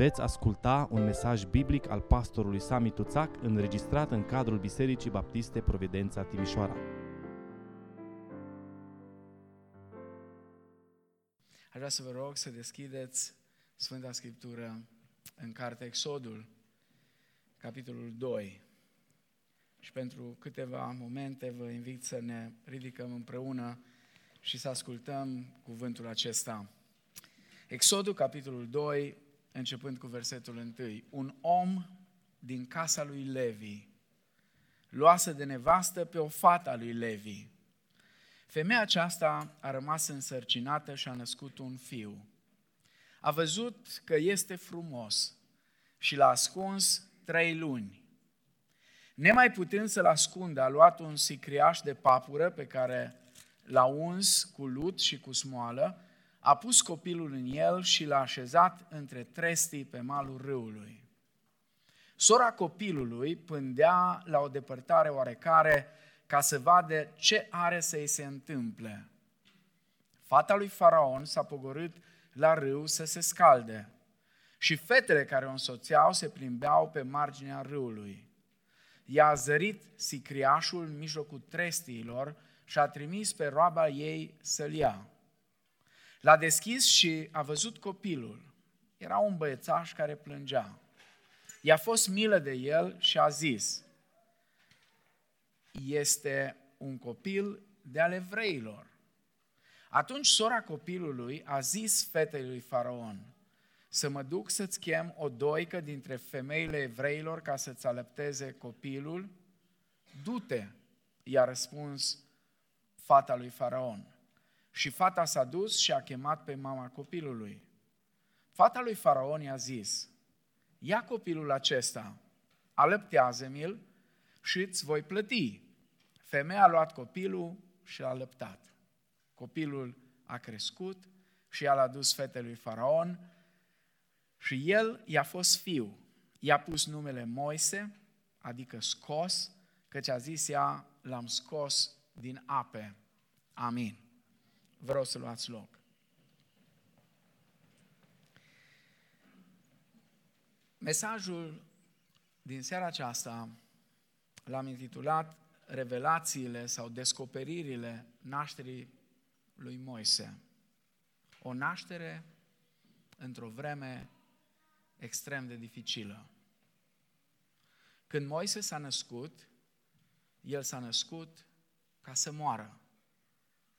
Veți asculta un mesaj biblic al pastorului Sami Tuțac înregistrat în cadrul Bisericii Baptiste Providența Timișoara. Aș vrea să vă rog să deschideți Sfânta Scriptură în cartea Exodul, capitolul 2. Și pentru câteva momente vă invit să ne ridicăm împreună și să ascultăm cuvântul acesta. Exodul, capitolul 2, începând cu versetul 1. Un om din casa lui Levi luase de nevastă pe o fată a lui Levi. Femeia aceasta a rămas însărcinată și a născut un fiu. A văzut că este frumos și l-a ascuns trei luni. Nemai putând să-l ascundă, a luat un sicriaș de papură pe care l-a uns cu lut și cu smoală a pus copilul în el și l-a așezat între trestii pe malul râului. Sora copilului pândea la o depărtare oarecare ca să vadă ce are să-i se întâmple. Fata lui Faraon s-a pogorât la râu să se scalde și fetele care o însoțeau se plimbeau pe marginea râului. Ea a zărit sicriașul în mijlocul trestiilor și a trimis pe roaba ei să-l ia. L-a deschis și a văzut copilul. Era un băiețaș care plângea. I-a fost milă de el și a zis, este un copil de ale evreilor. Atunci sora copilului a zis fetei lui Faraon, să mă duc să-ți chem o doică dintre femeile evreilor ca să-ți alăpteze copilul? Du-te, i-a răspuns fata lui Faraon. Și fata s-a dus și a chemat pe mama copilului. Fata lui Faraon i-a zis, ia copilul acesta, alăptează-mi-l și îți voi plăti. Femeia a luat copilul și l-a lăptat. Copilul a crescut și i-a adus fetelui Faraon și el i-a fost fiu. I-a pus numele Moise, adică scos, căci a zis ea, l-am scos din ape. Amin. Vreau să luați loc. Mesajul din seara aceasta l-am intitulat Revelațiile sau descoperirile nașterii lui Moise. O naștere într-o vreme extrem de dificilă. Când Moise s-a născut, el s-a născut ca să moară.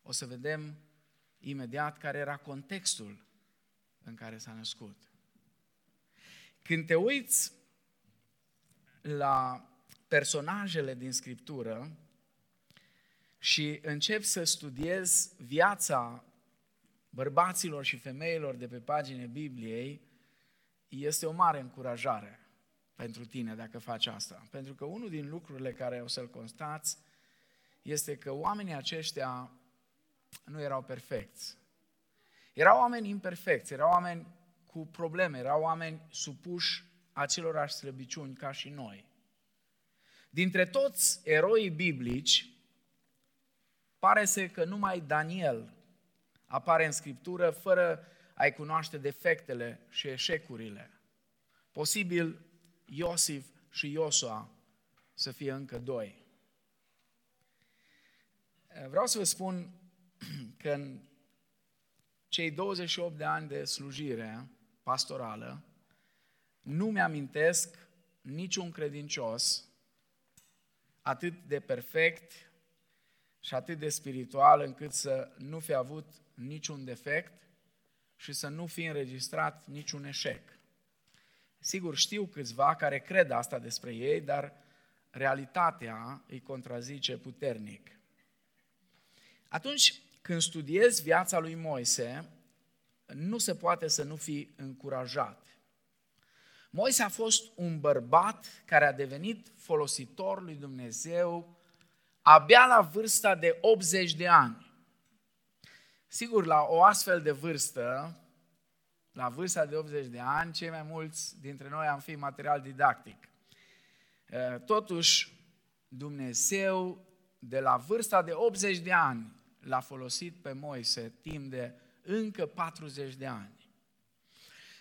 O să vedem imediat care era contextul în care s-a născut. Când te uiți la personajele din Scriptură și începi să studiezi viața bărbaților și femeilor de pe pagine Bibliei, este o mare încurajare pentru tine dacă faci asta. Pentru că unul din lucrurile care o să-l constați este că oamenii aceștia nu erau perfecți. Erau oameni imperfecți, erau oameni cu probleme, erau oameni supuși acelorași slăbiciuni ca și noi. Dintre toți eroii biblici, pare să că numai Daniel apare în Scriptură fără a-i cunoaște defectele și eșecurile. Posibil Iosif și Iosua să fie încă doi. Vreau să vă spun că în cei 28 de ani de slujire pastorală, nu mi-amintesc niciun credincios atât de perfect și atât de spiritual încât să nu fi avut niciun defect și să nu fi înregistrat niciun eșec. Sigur, știu câțiva care cred asta despre ei, dar realitatea îi contrazice puternic. Atunci, când studiezi viața lui Moise, nu se poate să nu fii încurajat. Moise a fost un bărbat care a devenit folositor lui Dumnezeu abia la vârsta de 80 de ani. Sigur, la o astfel de vârstă, la vârsta de 80 de ani, cei mai mulți dintre noi am fi material didactic. Totuși, Dumnezeu, de la vârsta de 80 de ani, l-a folosit pe Moise timp de încă 40 de ani.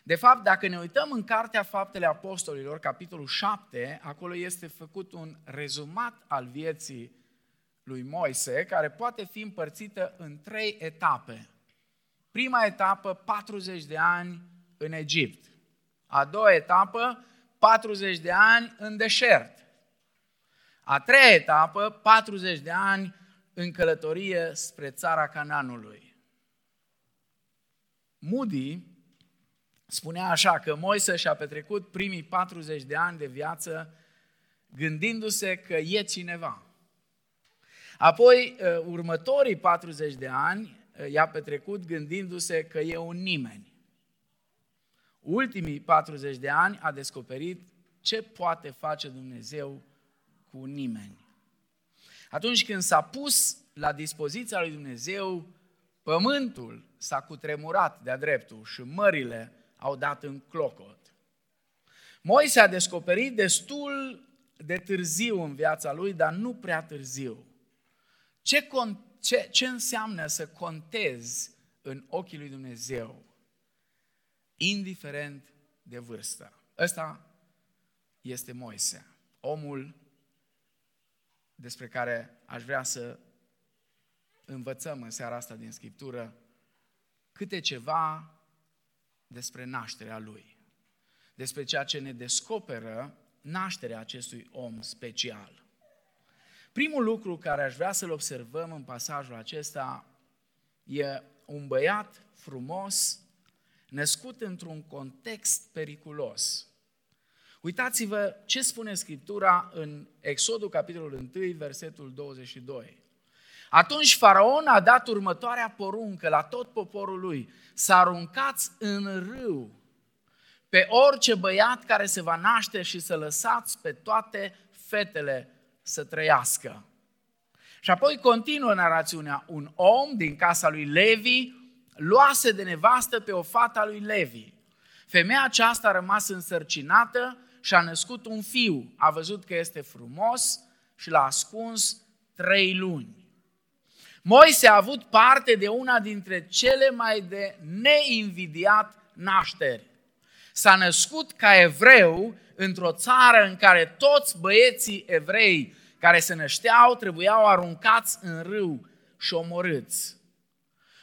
De fapt, dacă ne uităm în Cartea Faptele Apostolilor, capitolul 7, acolo este făcut un rezumat al vieții lui Moise, care poate fi împărțită în trei etape. Prima etapă, 40 de ani în Egipt. A doua etapă, 40 de ani în deșert. A treia etapă, 40 de ani în călătorie spre țara Cananului. Moody spunea așa că Moise și-a petrecut primii 40 de ani de viață gândindu-se că e cineva. Apoi, uh, următorii 40 de ani uh, i-a petrecut gândindu-se că e un nimeni. Ultimii 40 de ani a descoperit ce poate face Dumnezeu cu nimeni. Atunci când s-a pus la dispoziția lui Dumnezeu, pământul s-a cutremurat de-a dreptul și mările au dat în clocot. Moise a descoperit destul de târziu în viața lui, dar nu prea târziu. Ce, con- ce, ce înseamnă să contezi în ochii lui Dumnezeu, indiferent de vârstă? Ăsta este Moise, omul despre care aș vrea să învățăm în seara asta din Scriptură câte ceva despre nașterea lui, despre ceea ce ne descoperă nașterea acestui om special. Primul lucru care aș vrea să-l observăm în pasajul acesta e un băiat frumos, născut într-un context periculos. Uitați-vă ce spune Scriptura în Exodul, capitolul 1, versetul 22. Atunci faraon a dat următoarea poruncă la tot poporul lui, să aruncați în râu pe orice băiat care se va naște și să lăsați pe toate fetele să trăiască. Și apoi continuă narațiunea. Un om din casa lui Levi luase de nevastă pe o fată a lui Levi. Femeia aceasta a rămas însărcinată și a născut un fiu. A văzut că este frumos și l-a ascuns trei luni. Moise a avut parte de una dintre cele mai de neinvidiat nașteri. S-a născut ca evreu într-o țară în care toți băieții evrei care se nășteau trebuiau aruncați în râu și omorâți.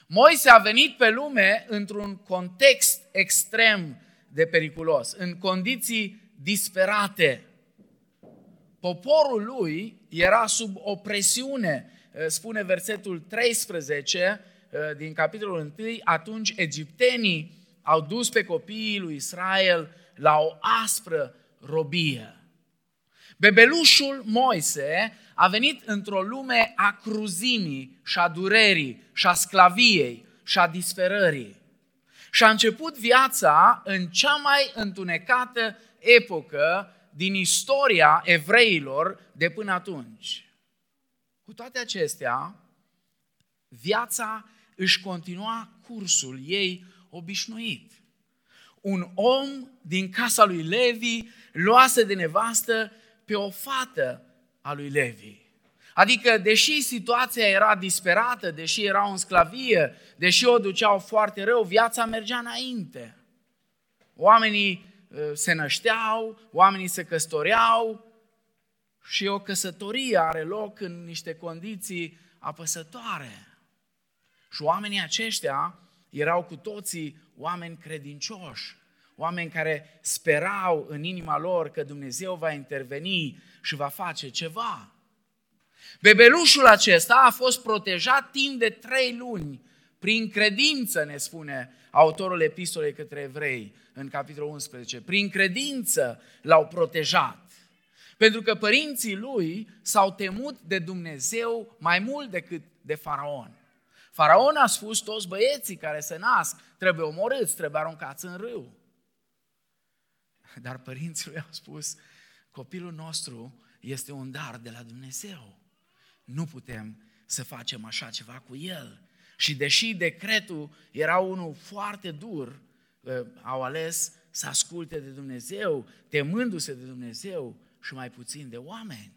Moise a venit pe lume într-un context extrem de periculos, în condiții disperate. Poporul lui era sub opresiune Eh, spune versetul 13 eh, din capitolul 1, atunci egiptenii au dus pe copiii lui Israel la o aspră robie. Bebelușul Moise a venit într-o lume a cruzimii și a durerii și a sclaviei și a disperării. Și a început viața în cea mai întunecată epocă din istoria evreilor de până atunci. Cu toate acestea, viața își continua cursul ei obișnuit. Un om din casa lui Levi luase de nevastă pe o fată a lui Levi. Adică, deși situația era disperată, deși erau în sclavie, deși o duceau foarte rău, viața mergea înainte. Oamenii uh, se nășteau, oamenii se căsătoreau, și o căsătorie are loc în niște condiții apăsătoare. Și oamenii aceștia erau cu toții oameni credincioși, oameni care sperau în inima lor că Dumnezeu va interveni și va face ceva. Bebelușul acesta a fost protejat timp de trei luni, prin credință, ne spune autorul epistolei către evrei în capitolul 11. Prin credință l-au protejat. Pentru că părinții lui s-au temut de Dumnezeu mai mult decât de faraon. Faraon a spus toți băieții care se nasc trebuie omorâți, trebuie aruncați în râu. Dar părinții lui au spus, copilul nostru este un dar de la Dumnezeu. Nu putem să facem așa ceva cu el. Și deși decretul era unul foarte dur, ă, au ales să asculte de Dumnezeu, temându-se de Dumnezeu și mai puțin de oameni.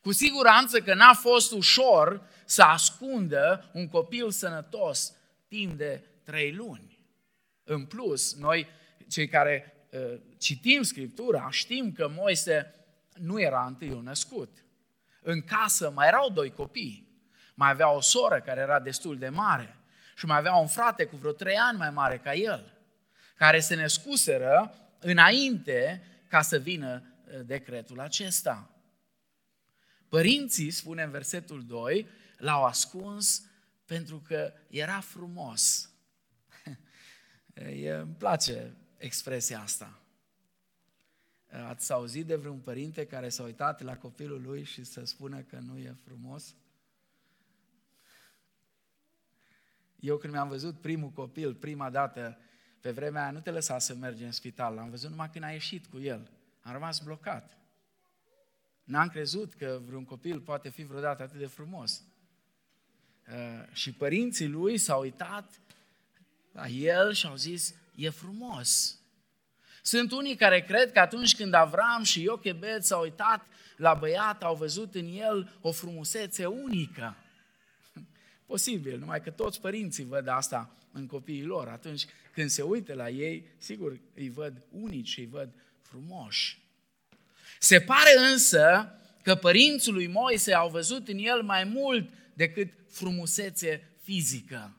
Cu siguranță că n-a fost ușor să ascundă un copil sănătos timp de trei luni. În plus, noi, cei care uh, citim Scriptura, știm că Moise nu era întâiul născut. În casă mai erau doi copii. Mai avea o soră care era destul de mare și mai avea un frate cu vreo trei ani mai mare ca el, care se născuseră înainte ca să vină uh, decretul acesta. Părinții, spune în versetul 2, l-au ascuns pentru că era frumos. E, îmi place expresia asta. Ați auzit de vreun părinte care s-a uitat la copilul lui și să spună că nu e frumos? Eu când mi-am văzut primul copil, prima dată, pe vremea aia nu te lăsa să mergi în spital, l-am văzut numai când a ieșit cu el. Am rămas blocat. N-am crezut că vreun copil poate fi vreodată atât de frumos. Uh, și părinții lui s-au uitat la el și au zis, e frumos. Sunt unii care cred că atunci când Avram și Iochebed s-au uitat la băiat, au văzut în el o frumusețe unică. Posibil, numai că toți părinții văd asta în copiii lor. Atunci când se uită la ei, sigur îi văd unici și îi văd frumoși. Se pare însă că părinții lui Moise au văzut în el mai mult decât frumusețe fizică.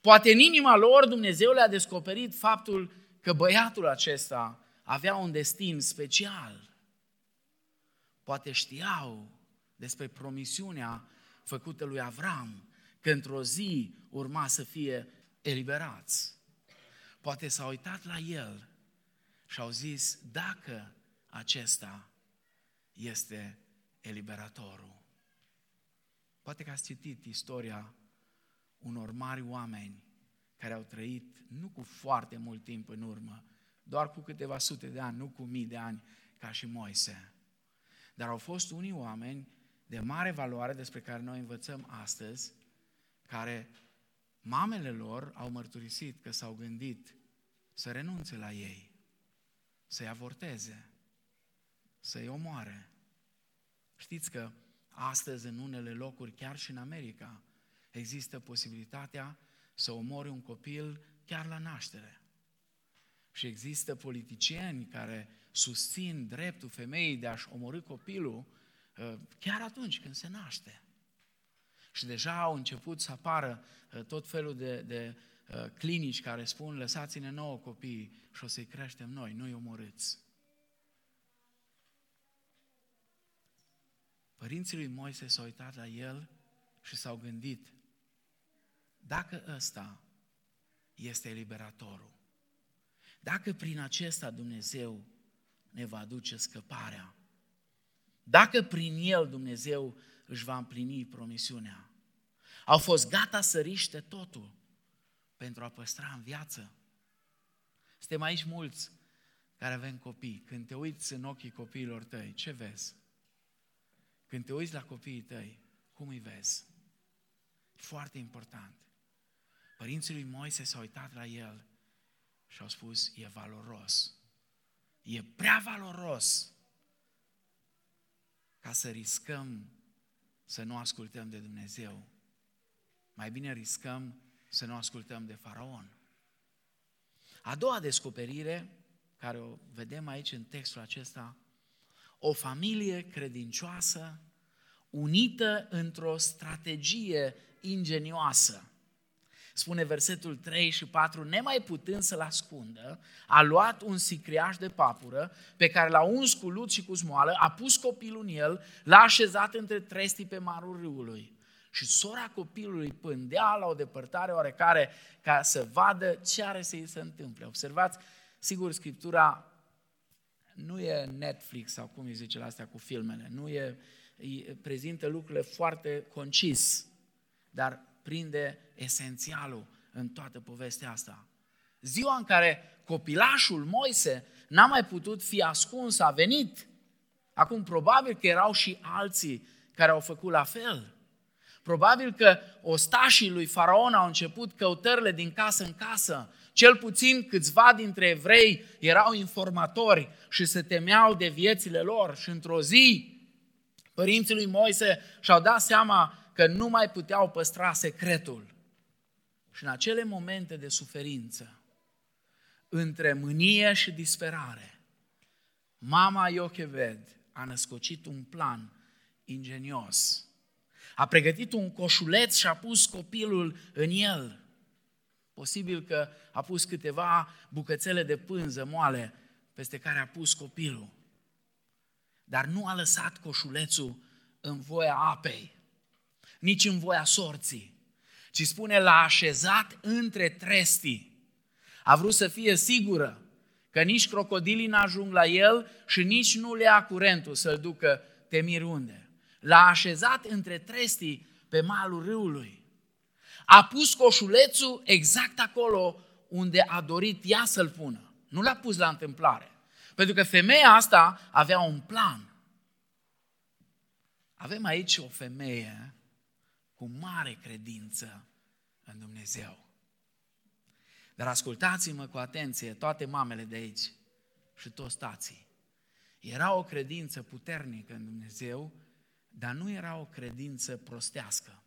Poate în inima lor Dumnezeu le-a descoperit faptul că băiatul acesta avea un destin special. Poate știau despre promisiunea făcută lui Avram, că într-o zi urma să fie eliberați. Poate s-au uitat la el și au zis, dacă acesta este eliberatorul. Poate că ați citit istoria unor mari oameni care au trăit nu cu foarte mult timp în urmă, doar cu câteva sute de ani, nu cu mii de ani, ca și Moise. Dar au fost unii oameni de mare valoare despre care noi învățăm astăzi, care mamele lor au mărturisit că s-au gândit să renunțe la ei, să-i avorteze, să-i omoare. Știți că astăzi în unele locuri, chiar și în America, există posibilitatea să omori un copil chiar la naștere. Și există politicieni care susțin dreptul femeii de a-și omorâ copilul uh, chiar atunci când se naște. Și deja au început să apară uh, tot felul de, de uh, clinici care spun lăsați-ne nouă copii și o să-i creștem noi, nu-i omorâți. Părinții lui Moise s-au uitat la el și s-au gândit, dacă ăsta este eliberatorul, dacă prin acesta Dumnezeu ne va aduce scăparea, dacă prin el Dumnezeu își va împlini promisiunea, au fost gata să riște totul pentru a păstra în viață. Suntem aici mulți care avem copii. Când te uiți în ochii copiilor tăi, ce vezi? Când te uiți la copiii tăi, cum îi vezi? Foarte important. Părinții lui Moise s-au uitat la el și au spus, e valoros. E prea valoros ca să riscăm să nu ascultăm de Dumnezeu. Mai bine riscăm să nu ascultăm de faraon. A doua descoperire, care o vedem aici în textul acesta, o familie credincioasă, unită într-o strategie ingenioasă. Spune versetul 3 și 4, nemai putând să-l ascundă, a luat un sicriaș de papură pe care l-a uns cu lut și cu smoală, a pus copilul în el, l-a așezat între trestii pe marul râului. Și sora copilului pândea la o depărtare oarecare ca să vadă ce are să îi se întâmple. Observați, sigur, Scriptura nu e Netflix sau cum îi zice la astea cu filmele, nu e, prezintă lucrurile foarte concis, dar prinde esențialul în toată povestea asta. Ziua în care copilașul Moise n-a mai putut fi ascuns, a venit. Acum, probabil că erau și alții care au făcut la fel. Probabil că ostașii lui Faraon au început căutările din casă în casă. Cel puțin câțiva dintre evrei erau informatori și se temeau de viețile lor. Și într-o zi, părinții lui Moise și-au dat seama că nu mai puteau păstra secretul. Și în acele momente de suferință, între mânie și disperare, mama Iocheved a născocit un plan ingenios. A pregătit un coșuleț și a pus copilul în el. Posibil că a pus câteva bucățele de pânză moale peste care a pus copilul. Dar nu a lăsat coșulețul în voia apei, nici în voia sorții, ci spune l-a așezat între trestii. A vrut să fie sigură că nici crocodilii n-ajung la el și nici nu le ia curentul să-l ducă temir unde. L-a așezat între trestii pe malul râului. A pus coșulețul exact acolo unde a dorit ea să-l pună. Nu l-a pus la întâmplare. Pentru că femeia asta avea un plan. Avem aici o femeie cu mare credință în Dumnezeu. Dar ascultați-mă cu atenție, toate mamele de aici și toți tații. Era o credință puternică în Dumnezeu, dar nu era o credință prostească.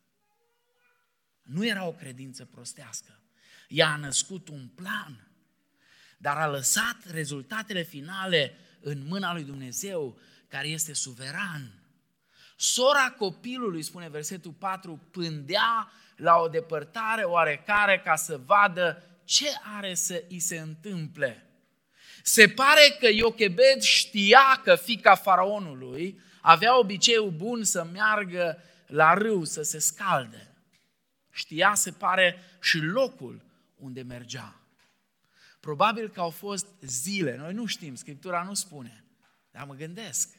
Nu era o credință prostească. Ea a născut un plan, dar a lăsat rezultatele finale în mâna lui Dumnezeu, care este suveran. Sora copilului, spune versetul 4, pândea la o depărtare oarecare ca să vadă ce are să îi se întâmple. Se pare că Iochebed știa că fica faraonului avea obiceiul bun să meargă la râu să se scalde. Știa, se pare, și locul unde mergea. Probabil că au fost zile, noi nu știm, Scriptura nu spune, dar mă gândesc.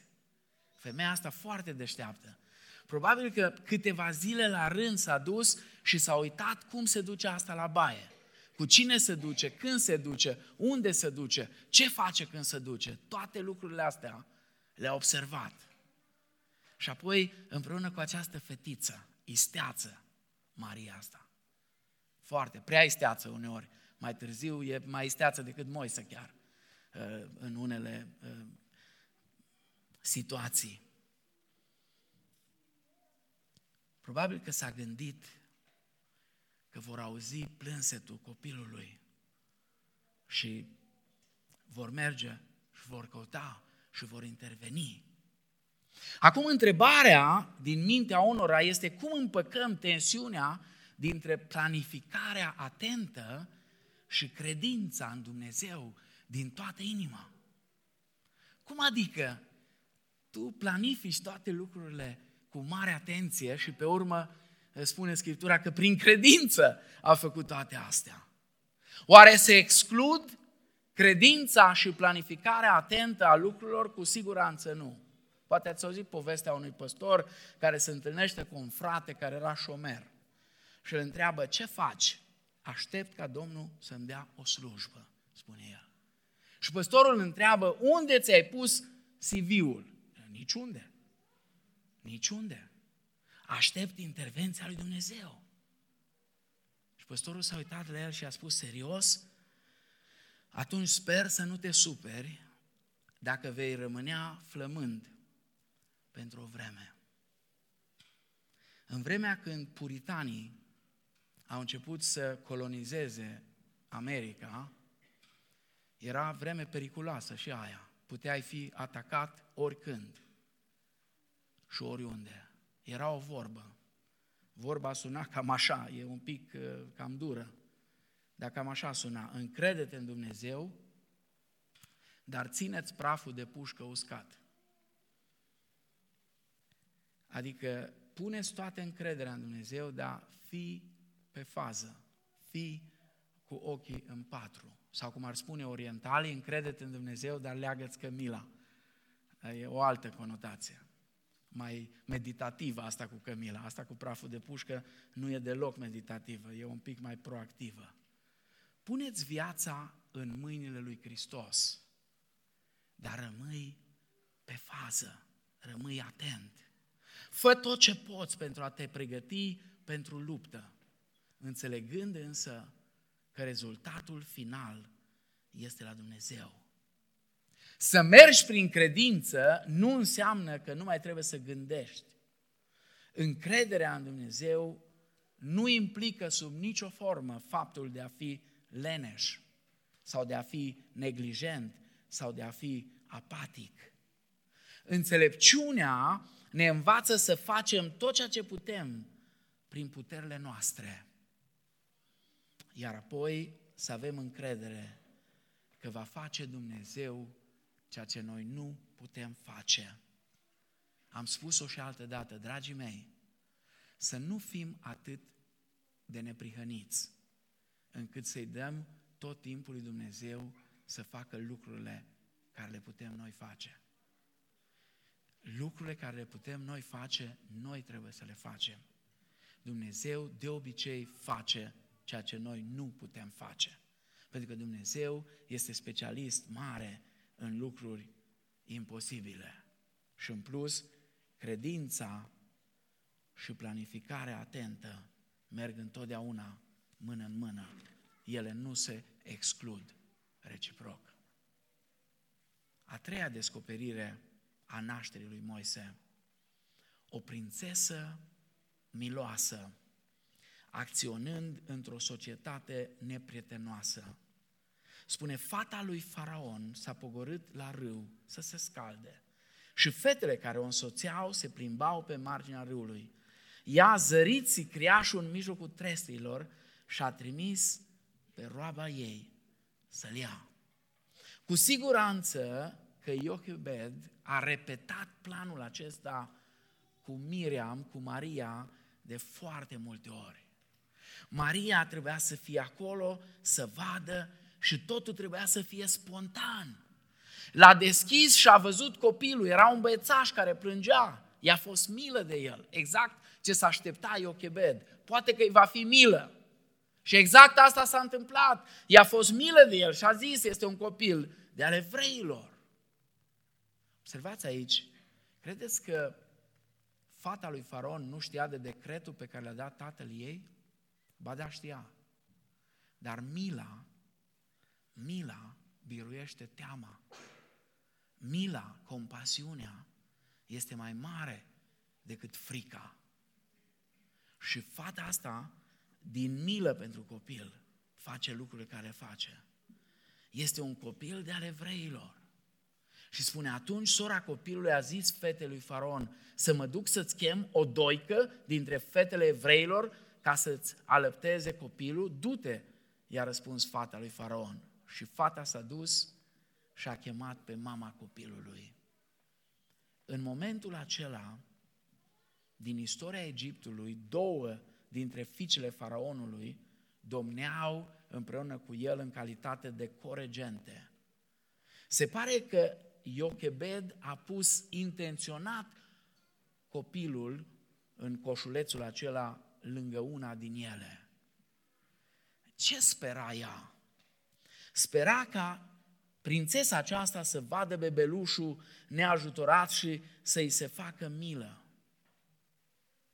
Femeia asta foarte deșteaptă. Probabil că câteva zile la rând s-a dus și s-a uitat cum se duce asta la baie. Cu cine se duce, când se duce, unde se duce, ce face când se duce. Toate lucrurile astea le-a observat. Și apoi, împreună cu această fetiță, isteață, Maria asta. Foarte, prea isteață uneori. Mai târziu e mai isteață decât Moise chiar uh, în unele uh, situații. Probabil că s-a gândit că vor auzi plânsetul copilului și vor merge și vor căuta și vor interveni. Acum, întrebarea din mintea unora este cum împăcăm tensiunea dintre planificarea atentă și credința în Dumnezeu din toată inima. Cum adică tu planifici toate lucrurile cu mare atenție și pe urmă spune Scriptura că prin credință a făcut toate astea. Oare se exclud credința și planificarea atentă a lucrurilor? Cu siguranță nu. Poate ați auzit povestea unui păstor care se întâlnește cu un frate care era șomer și îl întreabă, ce faci? Aștept ca Domnul să-mi dea o slujbă, spune el. Și păstorul îl întreabă, unde ți-ai pus CV-ul? Niciunde. Niciunde. Aștept intervenția lui Dumnezeu. Și păstorul s-a uitat la el și a spus, serios? Atunci sper să nu te superi dacă vei rămânea flămând pentru o vreme. În vremea când puritanii au început să colonizeze America, era vreme periculoasă și aia. Puteai fi atacat oricând și oriunde. Era o vorbă. Vorba suna cam așa, e un pic uh, cam dură, dar cam așa suna. Încredete în Dumnezeu, dar țineți praful de pușcă uscat. Adică puneți toată încrederea în Dumnezeu, dar fii pe fază, fii cu ochii în patru. Sau cum ar spune orientalii, încredete în Dumnezeu, dar leagă-ți cămila. E o altă conotație. Mai meditativă asta cu cămila. Asta cu praful de pușcă nu e deloc meditativă, e un pic mai proactivă. Puneți viața în mâinile lui Hristos, dar rămâi pe fază, rămâi atent. Fă tot ce poți pentru a te pregăti pentru luptă, înțelegând însă că rezultatul final este la Dumnezeu. Să mergi prin credință nu înseamnă că nu mai trebuie să gândești. Încrederea în Dumnezeu nu implică sub nicio formă faptul de a fi leneș sau de a fi neglijent sau de a fi apatic. Înțelepciunea ne învață să facem tot ceea ce putem prin puterile noastre. Iar apoi să avem încredere că va face Dumnezeu ceea ce noi nu putem face. Am spus-o și altă dată, dragii mei, să nu fim atât de neprihăniți, încât să-i dăm tot timpul lui Dumnezeu să facă lucrurile care le putem noi face. Lucrurile care le putem noi face, noi trebuie să le facem. Dumnezeu de obicei face ceea ce noi nu putem face. Pentru că Dumnezeu este specialist mare în lucruri imposibile. Și în plus, credința și planificarea atentă merg întotdeauna mână în mână. Ele nu se exclud reciproc. A treia descoperire a nașterii lui Moise. O prințesă miloasă, acționând într-o societate neprietenoasă. Spune, fata lui Faraon s-a pogorât la râu să se scalde și fetele care o însoțeau se plimbau pe marginea râului. Ea a zărit sicriașul în mijlocul trestiilor și a trimis pe roaba ei să-l ia. Cu siguranță că Iochebed a repetat planul acesta cu Miriam, cu Maria, de foarte multe ori. Maria trebuia să fie acolo, să vadă și totul trebuia să fie spontan. L-a deschis și a văzut copilul, era un băiețaș care plângea. I-a fost milă de el, exact ce s-a aștepta Iochebed. Poate că îi va fi milă. Și exact asta s-a întâmplat. I-a fost milă de el și a zis, este un copil de ale vreilor. Observați aici, credeți că fata lui Faraon nu știa de decretul pe care l-a dat tatăl ei? Ba da, știa. Dar mila, mila biruiește teama. Mila, compasiunea, este mai mare decât frica. Și fata asta, din milă pentru copil, face lucrurile care face. Este un copil de ale evreilor. Și spune, atunci sora copilului a zis fetelui Faraon să mă duc să-ți chem o doică dintre fetele evreilor ca să-ți alăpteze copilul, du-te, i-a răspuns fata lui Faraon. Și fata s-a dus și a chemat pe mama copilului. În momentul acela, din istoria Egiptului, două dintre fiicele faraonului domneau împreună cu el în calitate de coregente. Se pare că Iochebed a pus intenționat copilul în coșulețul acela lângă una din ele. Ce spera ea? Spera ca prințesa aceasta să vadă bebelușul neajutorat și să-i se facă milă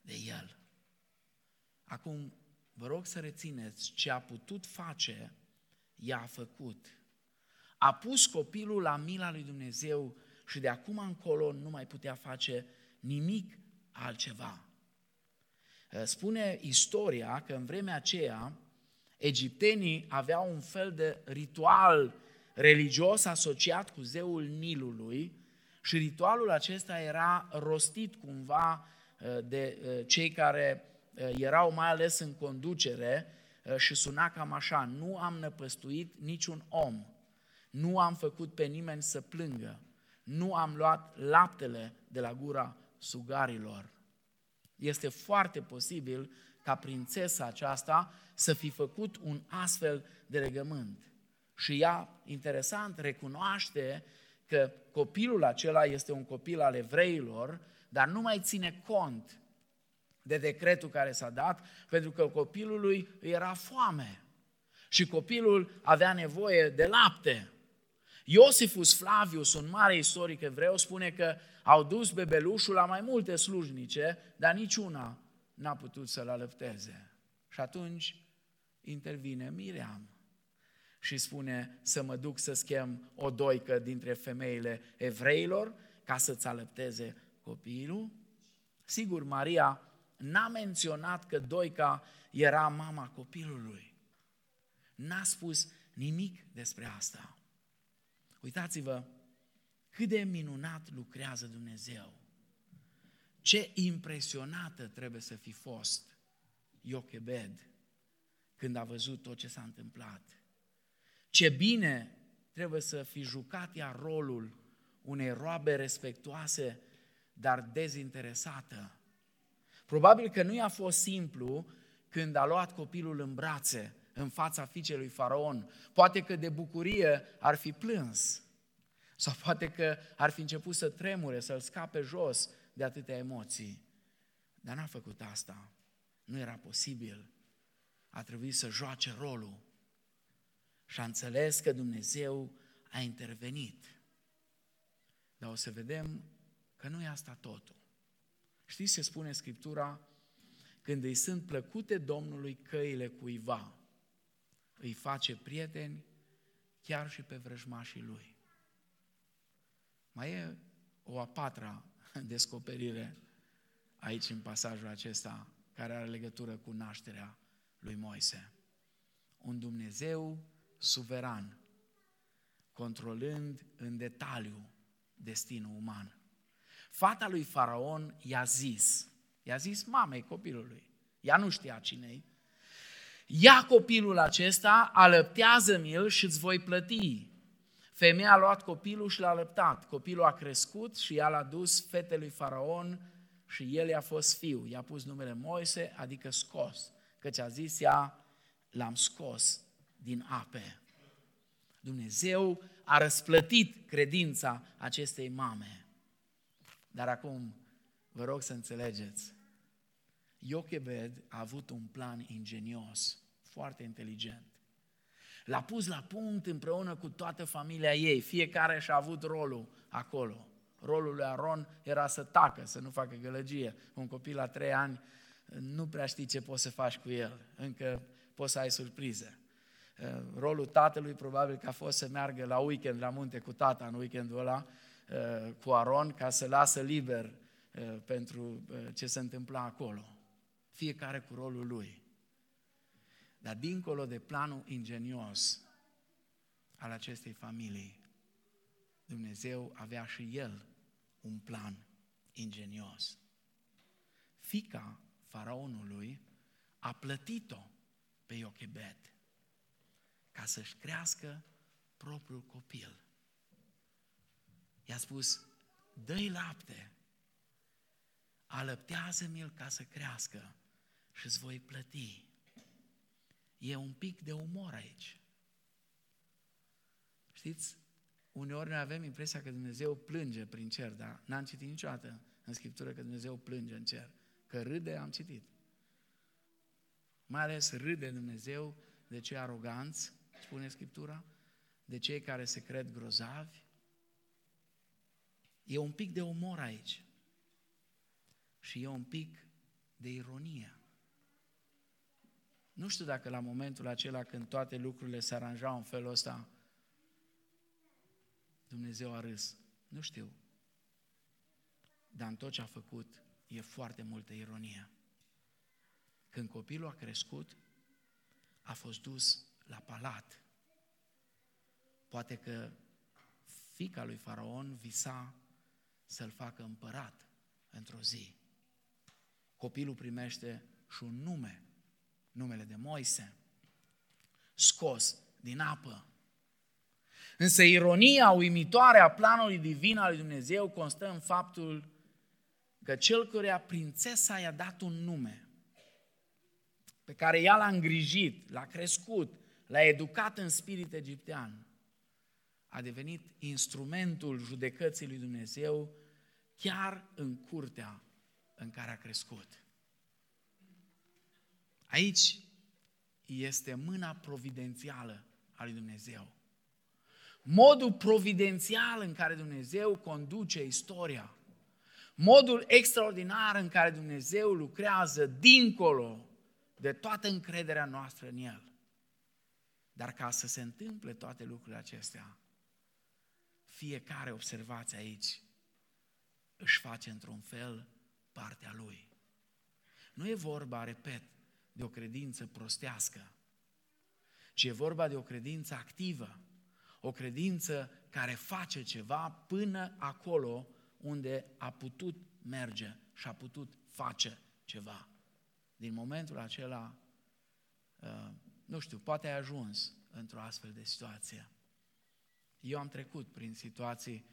de el. Acum, vă rog să rețineți ce a putut face, ea a făcut. A pus copilul la mila lui Dumnezeu și de acum încolo nu mai putea face nimic altceva. Spune istoria că în vremea aceea egiptenii aveau un fel de ritual religios asociat cu zeul Nilului și ritualul acesta era rostit cumva uh, de uh, cei care uh, erau mai ales în conducere și suna cam așa, nu am năpăstuit niciun om, nu am făcut pe nimeni să plângă, nu am luat laptele de la gura sugarilor. Este foarte posibil ca prințesa aceasta să fi făcut un astfel de legământ. Și ea, interesant, recunoaște că copilul acela este un copil al evreilor, dar nu mai ține cont de decretul care s-a dat, pentru că copilului era foame și copilul avea nevoie de lapte. Iosifus Flavius, un mare istoric evreu, spune că au dus bebelușul la mai multe slujnice, dar niciuna n-a putut să-l alăpteze. Și atunci intervine Miriam și spune să mă duc să schem o doică dintre femeile evreilor ca să-ți alăpteze copilul. Sigur, Maria n-a menționat că doica era mama copilului. N-a spus nimic despre asta. Uitați-vă cât de minunat lucrează Dumnezeu. Ce impresionată trebuie să fi fost Iochebed când a văzut tot ce s-a întâmplat. Ce bine trebuie să fi jucat ea rolul unei roabe respectuoase, dar dezinteresată. Probabil că nu i-a fost simplu când a luat copilul în brațe în fața fiicei lui Faraon. Poate că de bucurie ar fi plâns. Sau poate că ar fi început să tremure, să-l scape jos de atâtea emoții. Dar n-a făcut asta. Nu era posibil. A trebuit să joace rolul. Și a înțeles că Dumnezeu a intervenit. Dar o să vedem că nu e asta totul. Știți ce spune Scriptura? Când îi sunt plăcute Domnului căile cuiva, îi face prieteni chiar și pe vrăjmașii lui. Mai e o a patra descoperire aici în pasajul acesta care are legătură cu nașterea lui Moise. Un Dumnezeu suveran, controlând în detaliu destinul uman. Fata lui Faraon i-a zis, i-a zis mamei copilului, ea nu știa cine ia copilul acesta, alăptează-mi-l și îți voi plăti. Femeia a luat copilul și l-a lăptat. Copilul a crescut și ea l-a dus fetelui Faraon și el i-a fost fiu. I-a pus numele Moise, adică scos, căci a zis ea, l-am scos din ape. Dumnezeu a răsplătit credința acestei mame. Dar acum vă rog să înțelegeți, Iochebed a avut un plan ingenios, foarte inteligent. L-a pus la punct împreună cu toată familia ei, fiecare și-a avut rolul acolo. Rolul lui Aron era să tacă, să nu facă gălăgie. Un copil la trei ani nu prea știi ce poți să faci cu el, încă poți să ai surprize. Uh, rolul tatălui probabil că a fost să meargă la weekend la munte cu tata în weekendul ăla, uh, cu Aron, ca să lasă liber uh, pentru ce se întâmpla acolo. Fiecare cu rolul lui. Dar dincolo de planul ingenios al acestei familii, Dumnezeu avea și El un plan ingenios. Fica faraonului a plătit-o pe Iochebed ca să-și crească propriul copil. I-a spus, dă-i lapte, alăptează-mi-l ca să crească și îți voi plăti. E un pic de umor aici. Știți, uneori noi avem impresia că Dumnezeu plânge prin cer, dar n-am citit niciodată în Scriptură că Dumnezeu plânge în cer. Că râde, am citit. Mai ales râde Dumnezeu de cei aroganți, spune Scriptura, de cei care se cred grozavi. E un pic de umor aici. Și e un pic de ironie. Nu știu dacă la momentul acela când toate lucrurile se aranjau în felul ăsta, Dumnezeu a râs. Nu știu. Dar în tot ce a făcut e foarte multă ironie. Când copilul a crescut, a fost dus la palat. Poate că fica lui Faraon visa să-l facă împărat într-o zi. Copilul primește și un nume numele de Moise, scos din apă. Însă ironia uimitoare a planului divin al lui Dumnezeu constă în faptul că cel căruia prințesa i-a dat un nume, pe care ea l-a îngrijit, l-a crescut, l-a educat în spirit egiptean, a devenit instrumentul judecății lui Dumnezeu chiar în curtea în care a crescut. Aici este mâna providențială a lui Dumnezeu. Modul providențial în care Dumnezeu conduce istoria. Modul extraordinar în care Dumnezeu lucrează dincolo de toată încrederea noastră în El. Dar ca să se întâmple toate lucrurile acestea, fiecare, observați aici, își face într-un fel partea lui. Nu e vorba, repet, de o credință prostească. ci e vorba de o credință activă, o credință care face ceva până acolo unde a putut merge și a putut face ceva. Din momentul acela, uh, nu știu, poate ai ajuns într-o astfel de situație. Eu am trecut prin situații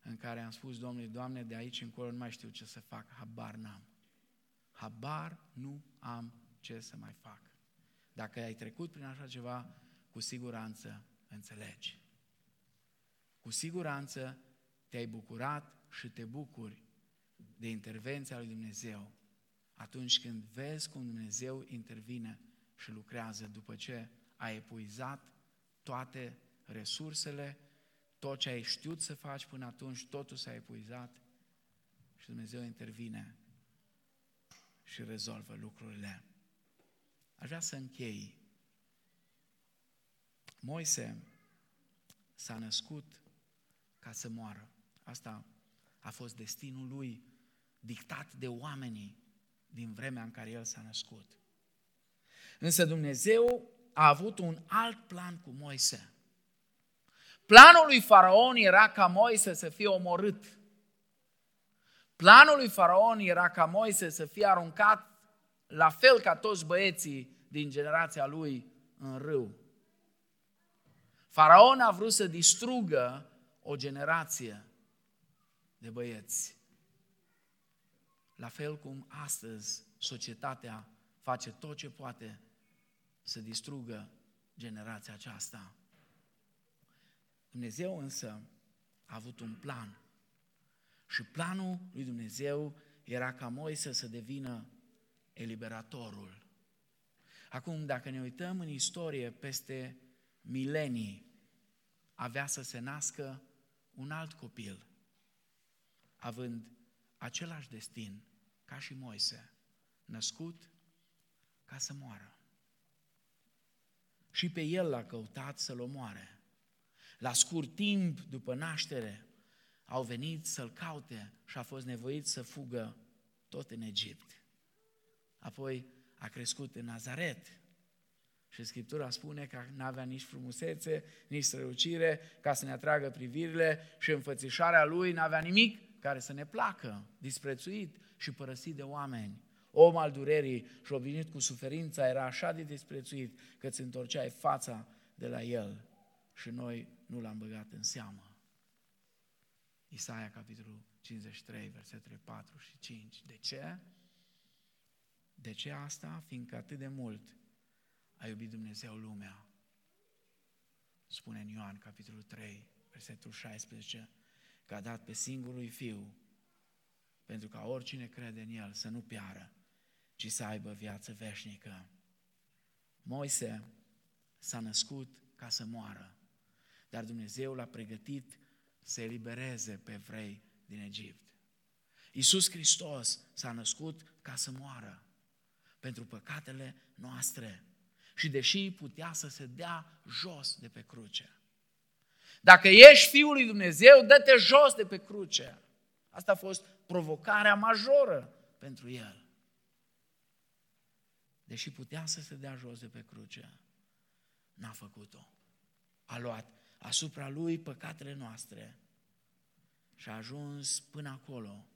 în care am spus Domnului, Doamne, de aici încolo nu mai știu ce să fac, habar n-am. Habar nu am ce să mai fac. Dacă ai trecut prin așa ceva, cu siguranță înțelegi. Cu siguranță te-ai bucurat și te bucuri de intervenția lui Dumnezeu atunci când vezi cum Dumnezeu intervine și lucrează după ce ai epuizat toate resursele, tot ce ai știut să faci până atunci, totul s-a epuizat și Dumnezeu intervine și rezolvă lucrurile. Aș vrea să închei. Moise s-a născut ca să moară. Asta a fost destinul lui dictat de oamenii din vremea în care el s-a născut. Însă Dumnezeu a avut un alt plan cu Moise. Planul lui Faraon era ca Moise să fie omorât. Planul lui Faraon era ca Moise să fie aruncat la fel ca toți băieții din generația lui în râu. Faraon a vrut să distrugă o generație de băieți. La fel cum astăzi societatea face tot ce poate să distrugă generația aceasta. Dumnezeu însă a avut un plan. Și planul lui Dumnezeu era ca Moise să devină eliberatorul. Acum, dacă ne uităm în istorie, peste milenii avea să se nască un alt copil, având același destin ca și Moise, născut ca să moară. Și pe el l-a căutat să-l omoare. La scurt timp după naștere, au venit să-l caute și a fost nevoit să fugă tot în Egipt. Apoi a crescut în Nazaret. Și Scriptura spune că nu avea nici frumusețe, nici strălucire, ca să ne atragă privirile și înfățișarea lui nu avea nimic care să ne placă, disprețuit și părăsit de oameni. Om al durerii și obișnuit cu suferința era așa de disprețuit că îți întorceai fața de la el și noi nu l-am băgat în seamă. Isaia, capitolul 53, versetele 4 și 5. De ce? De ce asta? Fiindcă atât de mult a iubit Dumnezeu lumea. Spune în Ioan, capitolul 3, versetul 16, că a dat pe singurul Fiu, pentru ca oricine crede în El să nu piară, ci să aibă viață veșnică. Moise s-a născut ca să moară, dar Dumnezeu l-a pregătit să elibereze pe evrei din Egipt. Iisus Hristos s-a născut ca să moară pentru păcatele noastre. Și deși putea să se dea jos de pe cruce. Dacă ești Fiul lui Dumnezeu, dă-te jos de pe cruce. Asta a fost provocarea majoră pentru el. Deși putea să se dea jos de pe cruce, n-a făcut-o. A luat asupra lui păcatele noastre și a ajuns până acolo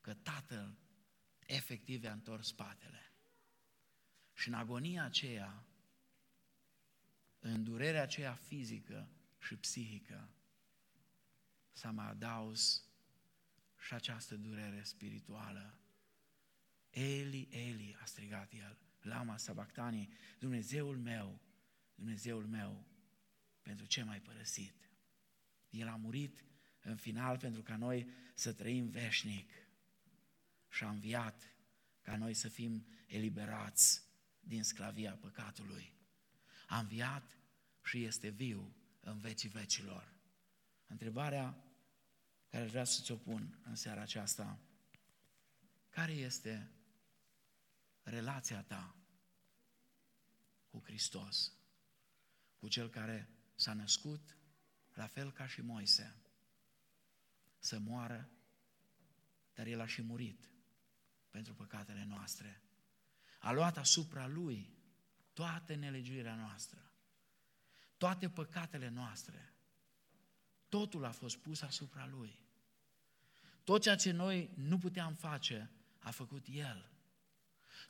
că Tatăl efectiv i-a întors spatele. Și în agonia aceea, în durerea aceea fizică și psihică, s-a mai adaus și această durere spirituală. Eli, Eli, a strigat el, lama sabactanii, Dumnezeul meu, Dumnezeul meu, pentru ce m-ai părăsit? El a murit în final pentru ca noi să trăim veșnic și a înviat ca noi să fim eliberați din sclavia păcatului. A înviat și este viu în vecii vecilor. Întrebarea care vreau să ți-o pun în seara aceasta, care este relația ta cu Hristos, cu Cel care s-a născut la fel ca și Moise, să moară, dar El a și murit pentru păcatele noastre a luat asupra Lui toată nelegiuirea noastră. toate păcatele noastre, totul a fost pus asupra Lui. Tot ceea ce noi nu puteam face, a făcut El.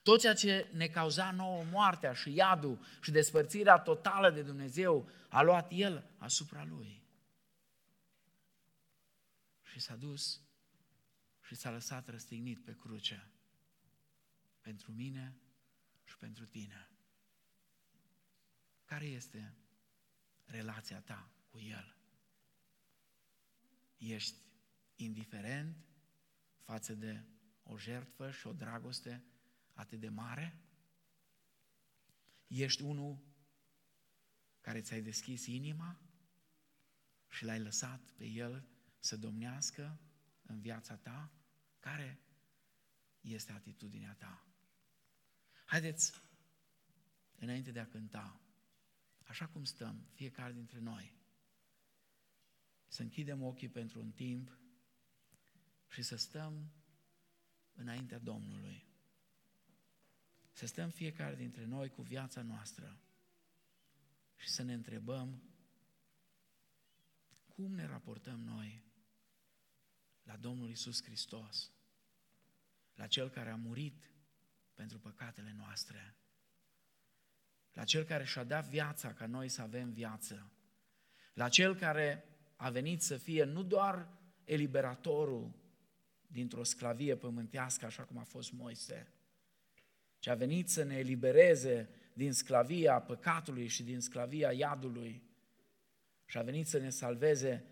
Tot ceea ce ne cauza nouă moartea și iadul și despărțirea totală de Dumnezeu, a luat El asupra Lui. Și s-a dus și s-a lăsat răstignit pe cruce pentru mine și pentru tine. Care este relația ta cu El? Ești indiferent față de o jertfă și o dragoste atât de mare? Ești unul care ți-ai deschis inima și l-ai lăsat pe El să domnească în viața ta? Care este atitudinea ta? Haideți, înainte de a cânta, așa cum stăm, fiecare dintre noi, să închidem ochii pentru un timp și să stăm înaintea Domnului. Să stăm fiecare dintre noi cu viața noastră și să ne întrebăm cum ne raportăm noi la Domnul Isus Hristos, la Cel care a murit pentru păcatele noastre, la Cel care și-a dat viața ca noi să avem viață, la Cel care a venit să fie nu doar eliberatorul dintr-o sclavie pământească, așa cum a fost Moise, ci a venit să ne elibereze din sclavia păcatului și din sclavia iadului. Și a venit să ne salveze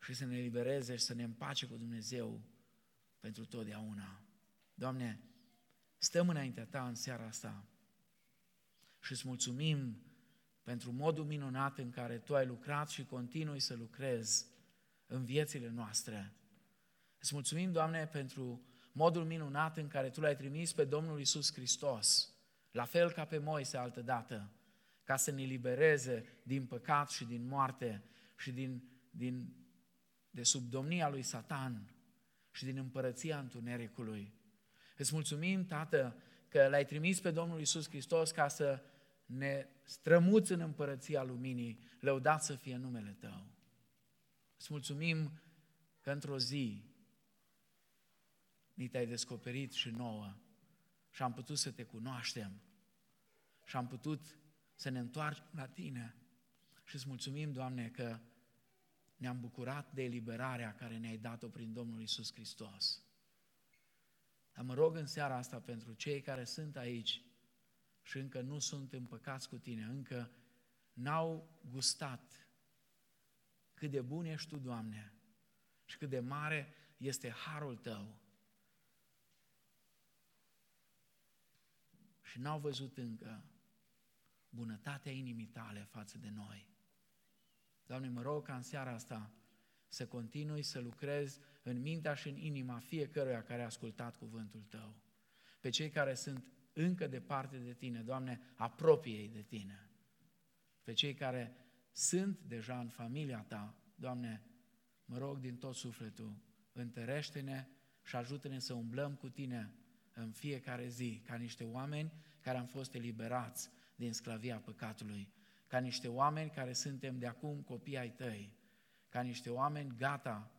și să ne elibereze și să ne împace cu Dumnezeu pentru totdeauna. Doamne, stăm înaintea Ta în seara asta și îți mulțumim pentru modul minunat în care Tu ai lucrat și continui să lucrezi în viețile noastre. Îți mulțumim, Doamne, pentru modul minunat în care Tu l-ai trimis pe Domnul Isus Hristos, la fel ca pe Moise altă dată, ca să ne libereze din păcat și din moarte și din, din, de sub domnia lui Satan și din împărăția întunericului. Îți mulțumim, Tată, că l-ai trimis pe Domnul Isus Hristos ca să ne strămuți în împărăția luminii, lăudat să fie numele Tău. Îți mulțumim că într-o zi ni te-ai descoperit și nouă și am putut să te cunoaștem și am putut să ne întoarcem la Tine și îți mulțumim, Doamne, că ne-am bucurat de eliberarea care ne-ai dat-o prin Domnul Isus Hristos. Dar mă rog în seara asta pentru cei care sunt aici și încă nu sunt împăcați cu Tine, încă n-au gustat cât de bun ești Tu, Doamne, și cât de mare este harul Tău. Și n-au văzut încă bunătatea inimii Tale față de noi. Doamne, mă rog ca în seara asta să continui să lucrez în mintea și în inima fiecăruia care a ascultat cuvântul Tău. Pe cei care sunt încă departe de Tine, Doamne, apropie de Tine. Pe cei care sunt deja în familia Ta, Doamne, mă rog din tot sufletul, întărește-ne și ajută-ne să umblăm cu Tine în fiecare zi, ca niște oameni care am fost eliberați din sclavia păcatului, ca niște oameni care suntem de acum copii ai Tăi, ca niște oameni gata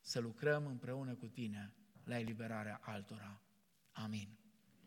să lucrăm împreună cu Tine la eliberarea altora. Amin.